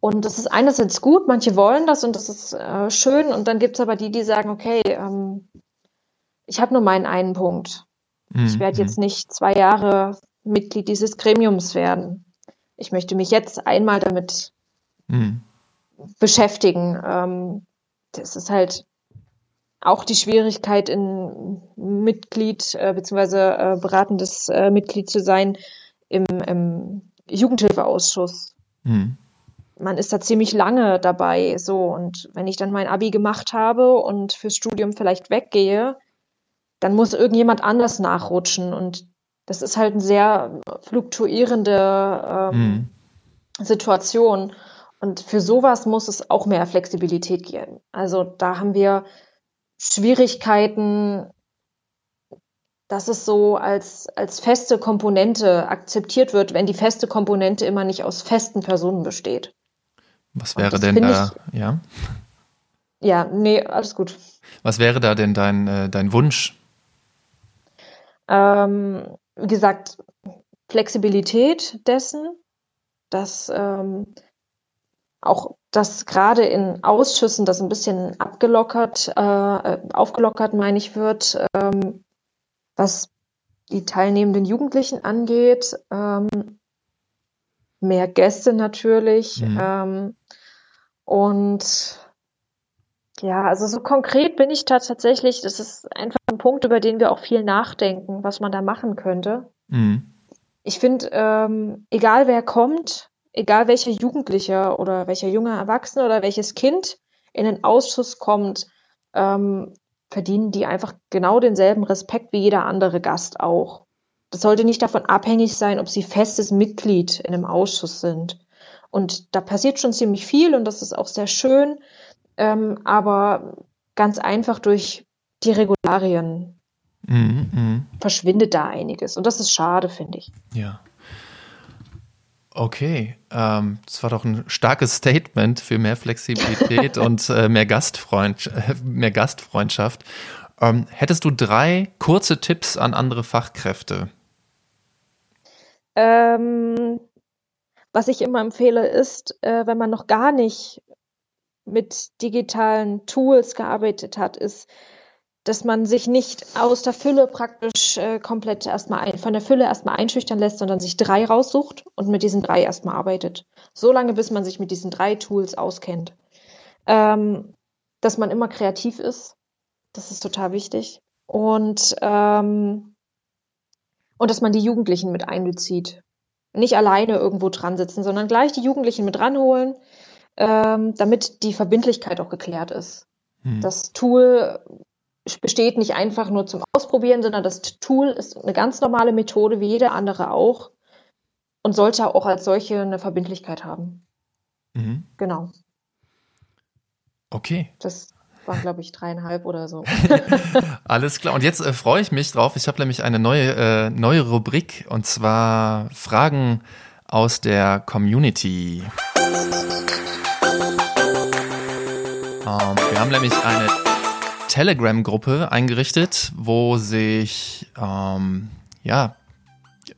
Und das ist einerseits gut, manche wollen das und das ist äh, schön. Und dann gibt es aber die, die sagen, okay, ähm, ich habe nur meinen einen Punkt. Mhm. Ich werde jetzt nicht zwei Jahre Mitglied dieses Gremiums werden. Ich möchte mich jetzt einmal damit mhm. beschäftigen. Ähm, das ist halt auch die Schwierigkeit, in Mitglied äh, bzw. Äh, beratendes äh, Mitglied zu sein im, im Jugendhilfeausschuss. Mhm. Man ist da ziemlich lange dabei, so und wenn ich dann mein Abi gemacht habe und fürs Studium vielleicht weggehe, dann muss irgendjemand anders nachrutschen und das ist halt eine sehr fluktuierende ähm, mhm. Situation. Und für sowas muss es auch mehr Flexibilität geben. Also da haben wir Schwierigkeiten, dass es so als, als feste Komponente akzeptiert wird, wenn die feste Komponente immer nicht aus festen Personen besteht. Was wäre denn da, ich, ja? Ja, nee, alles gut. Was wäre da denn dein, äh, dein Wunsch? Ähm, wie gesagt, Flexibilität dessen, dass ähm, auch das gerade in Ausschüssen das ein bisschen abgelockert, äh, aufgelockert, meine ich, wird, ähm, was die teilnehmenden Jugendlichen angeht. Ähm, mehr Gäste natürlich. Mhm. Ähm, und ja, also so konkret bin ich da tatsächlich, das ist einfach ein Punkt, über den wir auch viel nachdenken, was man da machen könnte. Mhm. Ich finde, ähm, egal wer kommt, egal welcher Jugendlicher oder welcher junger Erwachsene oder welches Kind in den Ausschuss kommt, ähm, verdienen die einfach genau denselben Respekt wie jeder andere Gast auch. Das sollte nicht davon abhängig sein, ob sie festes Mitglied in einem Ausschuss sind. Und da passiert schon ziemlich viel und das ist auch sehr schön ähm, aber ganz einfach durch die Regularien mhm, mh. verschwindet da einiges. Und das ist schade, finde ich. Ja. Okay, ähm, das war doch ein starkes Statement für mehr Flexibilität und äh, mehr, Gastfreund, äh, mehr Gastfreundschaft. Ähm, hättest du drei kurze Tipps an andere Fachkräfte? Ähm, was ich immer empfehle, ist, äh, wenn man noch gar nicht mit digitalen Tools gearbeitet hat, ist, dass man sich nicht aus der Fülle praktisch äh, komplett erstmal ein, von der Fülle erstmal einschüchtern lässt, sondern sich drei raussucht und mit diesen drei erstmal arbeitet. So lange, bis man sich mit diesen drei Tools auskennt. Ähm, dass man immer kreativ ist, das ist total wichtig. Und, ähm, und dass man die Jugendlichen mit einbezieht. Nicht alleine irgendwo dran sitzen, sondern gleich die Jugendlichen mit ranholen, ähm, damit die Verbindlichkeit auch geklärt ist. Hm. Das Tool besteht nicht einfach nur zum Ausprobieren, sondern das Tool ist eine ganz normale Methode, wie jede andere auch, und sollte auch als solche eine Verbindlichkeit haben. Mhm. Genau. Okay. Das waren, glaube ich, dreieinhalb oder so. Alles klar. Und jetzt äh, freue ich mich drauf. Ich habe nämlich eine neue, äh, neue Rubrik und zwar Fragen aus der Community. Ähm, wir haben nämlich eine Telegram-Gruppe eingerichtet, wo sich ähm, ja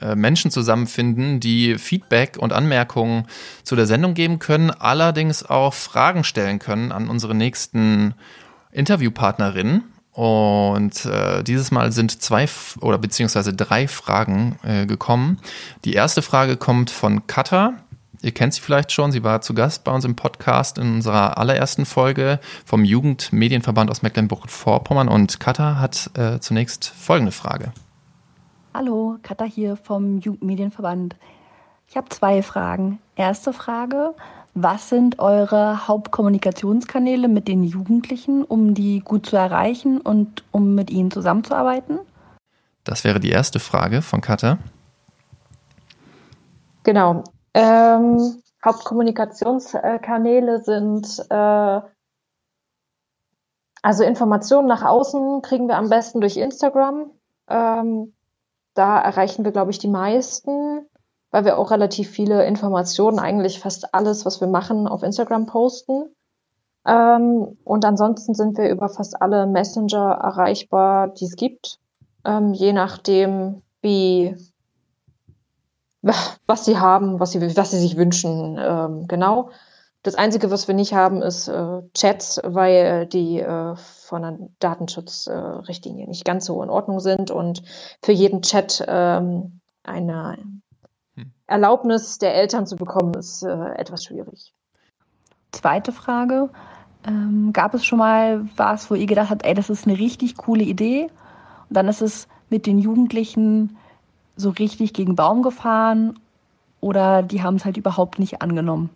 äh, Menschen zusammenfinden, die Feedback und Anmerkungen zu der Sendung geben können, allerdings auch Fragen stellen können an unsere nächsten Interviewpartnerinnen. Und äh, dieses Mal sind zwei oder beziehungsweise drei Fragen äh, gekommen. Die erste Frage kommt von Katha. Ihr kennt sie vielleicht schon. Sie war zu Gast bei uns im Podcast in unserer allerersten Folge vom Jugendmedienverband aus Mecklenburg-Vorpommern. Und Katha hat äh, zunächst folgende Frage. Hallo, Katha hier vom Jugendmedienverband. Ich habe zwei Fragen. Erste Frage, was sind eure Hauptkommunikationskanäle mit den Jugendlichen, um die gut zu erreichen und um mit ihnen zusammenzuarbeiten? Das wäre die erste Frage von Katha. Genau. Ähm, Hauptkommunikationskanäle sind äh, also Informationen nach außen kriegen wir am besten durch Instagram. Ähm, da erreichen wir, glaube ich, die meisten, weil wir auch relativ viele Informationen, eigentlich fast alles, was wir machen, auf Instagram posten. Ähm, und ansonsten sind wir über fast alle Messenger erreichbar, die es gibt, ähm, je nachdem, wie was sie haben, was sie, was sie sich wünschen. Ähm, genau. Das Einzige, was wir nicht haben, ist äh, Chats, weil die äh, von der Datenschutzrichtlinie äh, nicht ganz so in Ordnung sind und für jeden Chat ähm, eine hm. Erlaubnis der Eltern zu bekommen, ist äh, etwas schwierig. Zweite Frage. Ähm, gab es schon mal was, wo ihr gedacht habt, ey, das ist eine richtig coole Idee? Und dann ist es mit den Jugendlichen so richtig gegen Baum gefahren oder die haben es halt überhaupt nicht angenommen?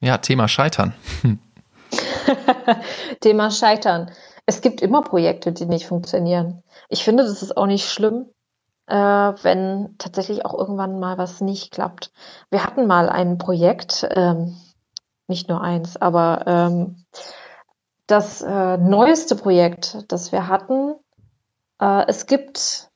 Ja, Thema Scheitern. Thema Scheitern. Es gibt immer Projekte, die nicht funktionieren. Ich finde, das ist auch nicht schlimm, äh, wenn tatsächlich auch irgendwann mal was nicht klappt. Wir hatten mal ein Projekt, ähm, nicht nur eins, aber ähm, das äh, neueste Projekt, das wir hatten, äh, es gibt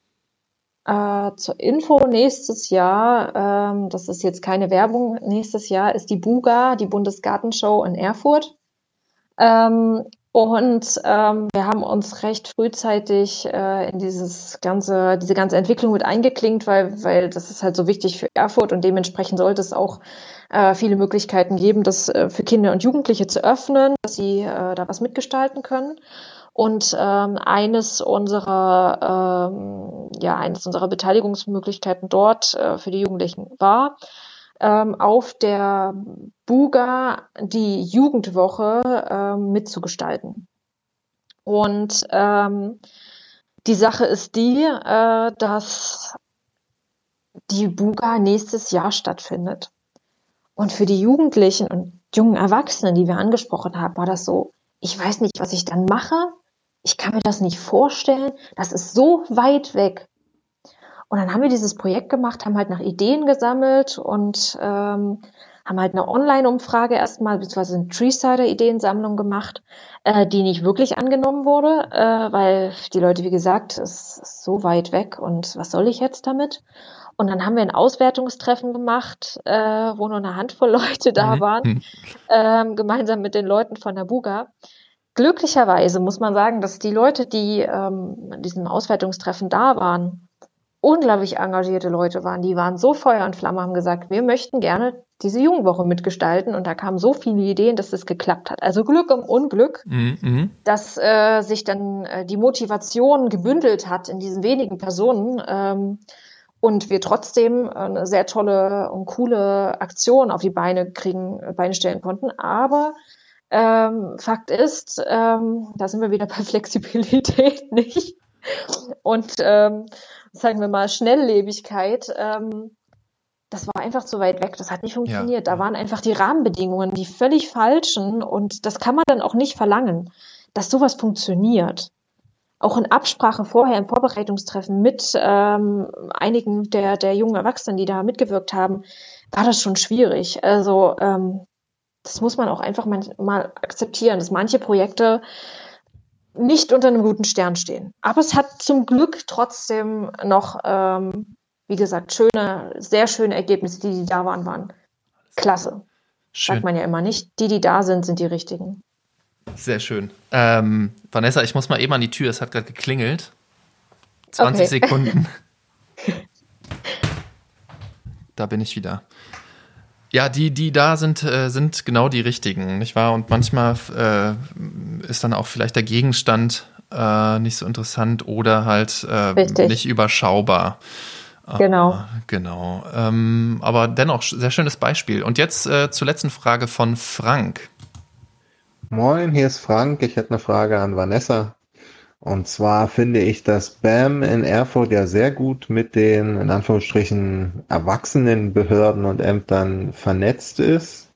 äh, zur Info, nächstes Jahr, ähm, das ist jetzt keine Werbung, nächstes Jahr ist die Buga, die Bundesgartenshow in Erfurt. Ähm, und ähm, wir haben uns recht frühzeitig äh, in dieses ganze, diese ganze Entwicklung mit eingeklinkt, weil, weil das ist halt so wichtig für Erfurt und dementsprechend sollte es auch äh, viele Möglichkeiten geben, das äh, für Kinder und Jugendliche zu öffnen, dass sie äh, da was mitgestalten können. Und ähm, eines unserer, ähm, ja, eines unserer Beteiligungsmöglichkeiten dort äh, für die Jugendlichen war, ähm, auf der Buga die Jugendwoche ähm, mitzugestalten. Und ähm, die Sache ist die, äh, dass die Buga nächstes Jahr stattfindet. Und für die Jugendlichen und jungen Erwachsenen, die wir angesprochen haben, war das so, ich weiß nicht, was ich dann mache ich kann mir das nicht vorstellen, das ist so weit weg. Und dann haben wir dieses Projekt gemacht, haben halt nach Ideen gesammelt und ähm, haben halt eine Online-Umfrage erstmal, beziehungsweise eine Treesider-Ideensammlung gemacht, äh, die nicht wirklich angenommen wurde, äh, weil die Leute, wie gesagt, es ist so weit weg und was soll ich jetzt damit? Und dann haben wir ein Auswertungstreffen gemacht, äh, wo nur eine Handvoll Leute da mhm. waren, äh, gemeinsam mit den Leuten von der Buga glücklicherweise muss man sagen, dass die Leute, die ähm, an diesem Auswertungstreffen da waren, unglaublich engagierte Leute waren. Die waren so Feuer und Flamme, haben gesagt, wir möchten gerne diese Jugendwoche mitgestalten. Und da kamen so viele Ideen, dass es geklappt hat. Also Glück im Unglück, mhm. dass äh, sich dann äh, die Motivation gebündelt hat in diesen wenigen Personen. Ähm, und wir trotzdem eine sehr tolle und coole Aktion auf die Beine kriegen, Beine stellen konnten. Aber ähm, Fakt ist, ähm, da sind wir wieder bei Flexibilität nicht. Und ähm, sagen wir mal Schnelllebigkeit. Ähm, das war einfach zu weit weg. Das hat nicht funktioniert. Ja. Da waren einfach die Rahmenbedingungen die völlig falschen. Und das kann man dann auch nicht verlangen, dass sowas funktioniert. Auch in Absprache vorher im Vorbereitungstreffen mit ähm, einigen der, der jungen Erwachsenen, die da mitgewirkt haben, war das schon schwierig. Also ähm, das muss man auch einfach mal akzeptieren, dass manche Projekte nicht unter einem guten Stern stehen. Aber es hat zum Glück trotzdem noch, ähm, wie gesagt, schöne, sehr schöne Ergebnisse, die, die da waren, waren klasse. Schön. Sagt man ja immer nicht. Die, die da sind, sind die richtigen. Sehr schön. Ähm, Vanessa, ich muss mal eben an die Tür. Es hat gerade geklingelt. 20 okay. Sekunden. da bin ich wieder. Ja, die, die da sind, äh, sind genau die richtigen, nicht wahr? Und manchmal äh, ist dann auch vielleicht der Gegenstand äh, nicht so interessant oder halt äh, nicht überschaubar. Genau. Ah, genau. Ähm, aber dennoch, sehr schönes Beispiel. Und jetzt äh, zur letzten Frage von Frank. Moin, hier ist Frank. Ich hätte eine Frage an Vanessa. Und zwar finde ich, dass BAM in Erfurt ja sehr gut mit den, in Anführungsstrichen, erwachsenen Behörden und Ämtern vernetzt ist.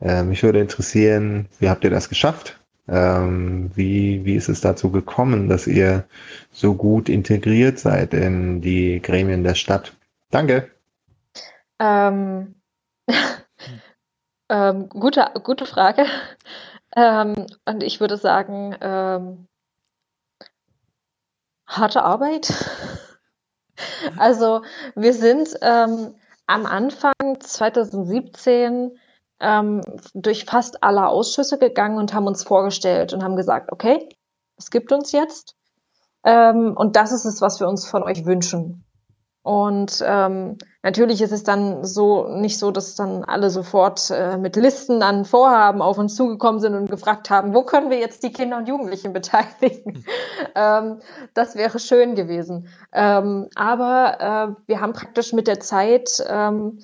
Äh, mich würde interessieren, wie habt ihr das geschafft? Ähm, wie, wie ist es dazu gekommen, dass ihr so gut integriert seid in die Gremien der Stadt? Danke. Ähm, ähm, gute, gute Frage. Ähm, und ich würde sagen, ähm, harte Arbeit. also wir sind ähm, am Anfang 2017 ähm, durch fast alle Ausschüsse gegangen und haben uns vorgestellt und haben gesagt, okay, es gibt uns jetzt. Ähm, und das ist es, was wir uns von euch wünschen. Und ähm, natürlich ist es dann so nicht so, dass dann alle sofort äh, mit Listen an Vorhaben auf uns zugekommen sind und gefragt haben, wo können wir jetzt die Kinder und Jugendlichen beteiligen? ähm, das wäre schön gewesen. Ähm, aber äh, wir haben praktisch mit der Zeit ähm,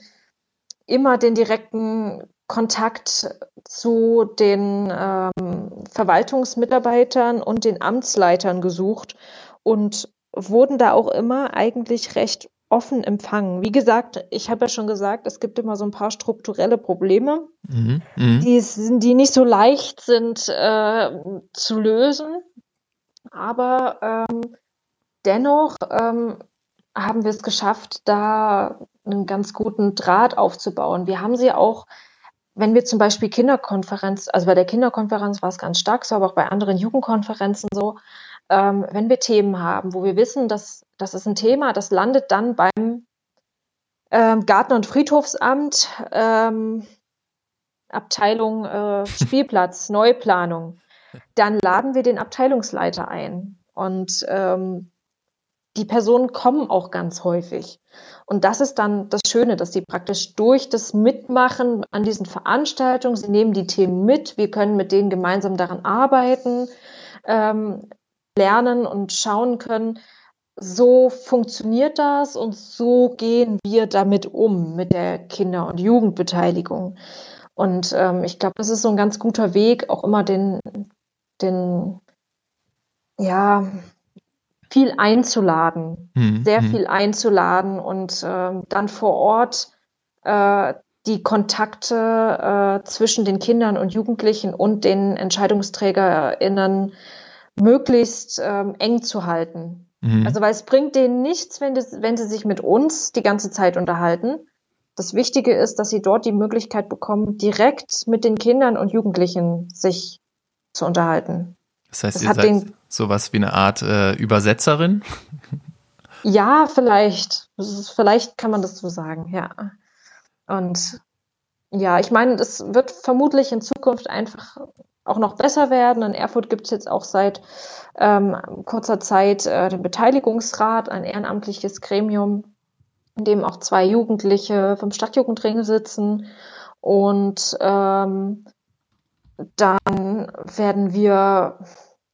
immer den direkten Kontakt zu den ähm, Verwaltungsmitarbeitern und den Amtsleitern gesucht und wurden da auch immer eigentlich recht offen empfangen. Wie gesagt, ich habe ja schon gesagt, es gibt immer so ein paar strukturelle Probleme, mhm, mh. die, die nicht so leicht sind äh, zu lösen. Aber ähm, dennoch ähm, haben wir es geschafft, da einen ganz guten Draht aufzubauen. Wir haben sie auch, wenn wir zum Beispiel Kinderkonferenz, also bei der Kinderkonferenz war es ganz stark, so aber auch bei anderen Jugendkonferenzen so, ähm, wenn wir Themen haben, wo wir wissen, dass das ist ein Thema, das landet dann beim ähm, Garten- und Friedhofsamt, ähm, Abteilung äh, Spielplatz, Neuplanung. Dann laden wir den Abteilungsleiter ein. Und ähm, die Personen kommen auch ganz häufig. Und das ist dann das Schöne, dass sie praktisch durch das Mitmachen an diesen Veranstaltungen, sie nehmen die Themen mit, wir können mit denen gemeinsam daran arbeiten. Ähm, lernen und schauen können, so funktioniert das und so gehen wir damit um, mit der Kinder- und Jugendbeteiligung. Und ähm, ich glaube, das ist so ein ganz guter Weg, auch immer den, den, ja, viel einzuladen, mhm. sehr mhm. viel einzuladen und äh, dann vor Ort äh, die Kontakte äh, zwischen den Kindern und Jugendlichen und den EntscheidungsträgerInnen möglichst ähm, eng zu halten. Mhm. Also, weil es bringt denen nichts, wenn, das, wenn sie sich mit uns die ganze Zeit unterhalten. Das Wichtige ist, dass sie dort die Möglichkeit bekommen, direkt mit den Kindern und Jugendlichen sich zu unterhalten. Das heißt, das ihr seid sowas wie eine Art äh, Übersetzerin? Ja, vielleicht. Ist, vielleicht kann man das so sagen, ja. Und ja, ich meine, es wird vermutlich in Zukunft einfach auch noch besser werden. In Erfurt gibt es jetzt auch seit ähm, kurzer Zeit äh, den Beteiligungsrat, ein ehrenamtliches Gremium, in dem auch zwei Jugendliche vom Stadtjugendring sitzen. Und ähm, dann werden wir,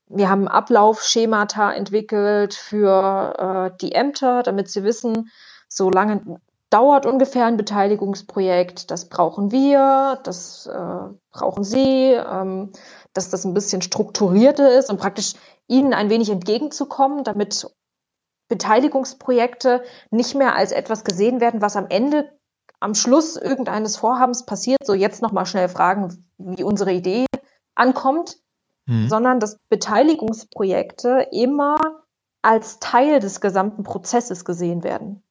wir haben Ablaufschemata entwickelt für äh, die Ämter, damit sie wissen, so lange dauert ungefähr ein Beteiligungsprojekt. Das brauchen wir, das äh, brauchen Sie, ähm, dass das ein bisschen strukturierter ist und praktisch Ihnen ein wenig entgegenzukommen, damit Beteiligungsprojekte nicht mehr als etwas gesehen werden, was am Ende, am Schluss irgendeines Vorhabens passiert, so jetzt nochmal schnell fragen, wie unsere Idee ankommt, mhm. sondern dass Beteiligungsprojekte immer als Teil des gesamten Prozesses gesehen werden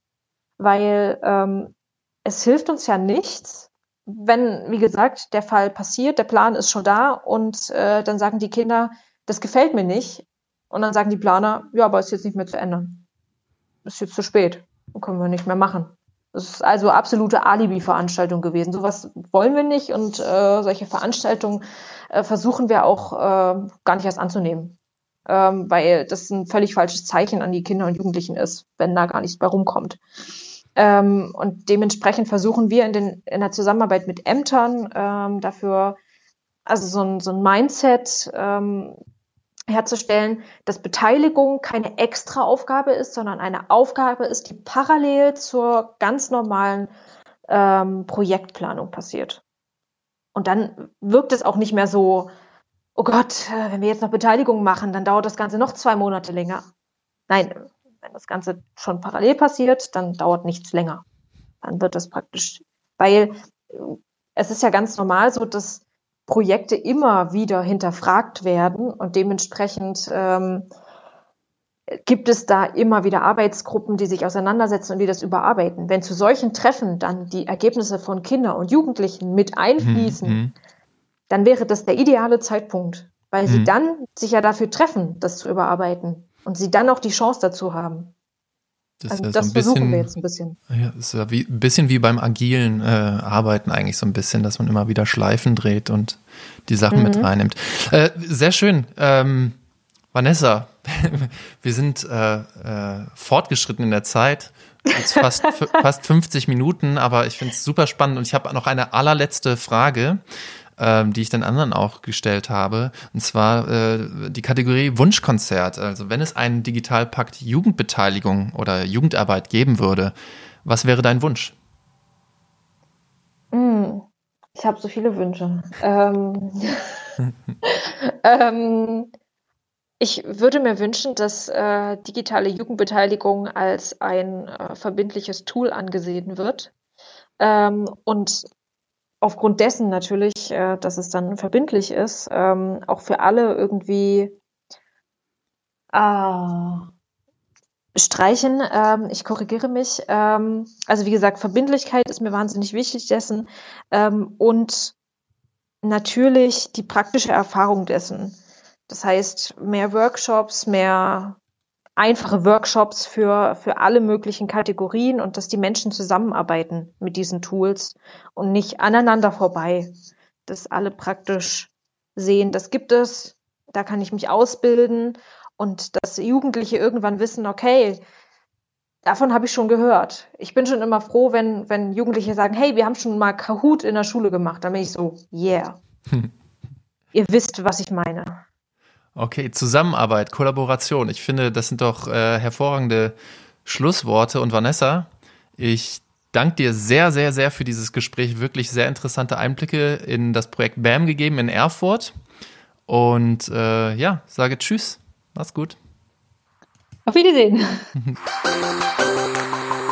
weil ähm, es hilft uns ja nichts, wenn, wie gesagt, der Fall passiert, der Plan ist schon da und äh, dann sagen die Kinder, das gefällt mir nicht. Und dann sagen die Planer, ja, aber ist jetzt nicht mehr zu ändern. Ist jetzt zu spät. Können wir nicht mehr machen. Das ist also absolute Alibi-Veranstaltung gewesen. Sowas wollen wir nicht und äh, solche Veranstaltungen äh, versuchen wir auch äh, gar nicht erst anzunehmen. Ähm, weil das ein völlig falsches Zeichen an die Kinder und Jugendlichen ist, wenn da gar nichts bei rumkommt. Ähm, und dementsprechend versuchen wir in, den, in der Zusammenarbeit mit Ämtern ähm, dafür, also so ein, so ein Mindset ähm, herzustellen, dass Beteiligung keine extra Aufgabe ist, sondern eine Aufgabe ist, die parallel zur ganz normalen ähm, Projektplanung passiert. Und dann wirkt es auch nicht mehr so, oh Gott, äh, wenn wir jetzt noch Beteiligung machen, dann dauert das Ganze noch zwei Monate länger. Nein, wenn das Ganze schon parallel passiert, dann dauert nichts länger. Dann wird das praktisch, weil äh, es ist ja ganz normal so, dass Projekte immer wieder hinterfragt werden und dementsprechend ähm, gibt es da immer wieder Arbeitsgruppen, die sich auseinandersetzen und die das überarbeiten. Wenn zu solchen Treffen dann die Ergebnisse von Kindern und Jugendlichen mit einfließen, mhm. dann wäre das der ideale Zeitpunkt, weil mhm. sie dann sich ja dafür treffen, das zu überarbeiten und sie dann auch die Chance dazu haben. Das, also das so versuchen bisschen, wir jetzt ein bisschen. Ja, ist ja wie, ein bisschen wie beim agilen äh, Arbeiten eigentlich so ein bisschen, dass man immer wieder Schleifen dreht und die Sachen mhm. mit reinnimmt. Äh, sehr schön. Ähm, Vanessa, wir sind äh, äh, fortgeschritten in der Zeit. Jetzt fast, fast 50 Minuten, aber ich finde es super spannend und ich habe noch eine allerletzte Frage ähm, die ich den anderen auch gestellt habe. Und zwar äh, die Kategorie Wunschkonzert. Also wenn es einen Digitalpakt Jugendbeteiligung oder Jugendarbeit geben würde, was wäre dein Wunsch? Mm, ich habe so viele Wünsche. Ähm, ähm, ich würde mir wünschen, dass äh, digitale Jugendbeteiligung als ein äh, verbindliches Tool angesehen wird ähm, und aufgrund dessen natürlich, äh, dass es dann verbindlich ist, ähm, auch für alle irgendwie äh, streichen. Ähm, ich korrigiere mich. Ähm, also wie gesagt, Verbindlichkeit ist mir wahnsinnig wichtig dessen ähm, und natürlich die praktische Erfahrung dessen. Das heißt, mehr Workshops, mehr einfache Workshops für, für alle möglichen Kategorien und dass die Menschen zusammenarbeiten mit diesen Tools und nicht aneinander vorbei. Dass alle praktisch sehen, das gibt es, da kann ich mich ausbilden und dass Jugendliche irgendwann wissen, okay, davon habe ich schon gehört. Ich bin schon immer froh, wenn, wenn Jugendliche sagen, hey, wir haben schon mal Kahoot in der Schule gemacht. Dann bin ich so, yeah. Ihr wisst, was ich meine. Okay, Zusammenarbeit, Kollaboration. Ich finde, das sind doch äh, hervorragende Schlussworte. Und Vanessa, ich danke dir sehr, sehr, sehr für dieses Gespräch. Wirklich sehr interessante Einblicke in das Projekt BAM gegeben in Erfurt. Und äh, ja, sage Tschüss. Mach's gut. Auf Wiedersehen.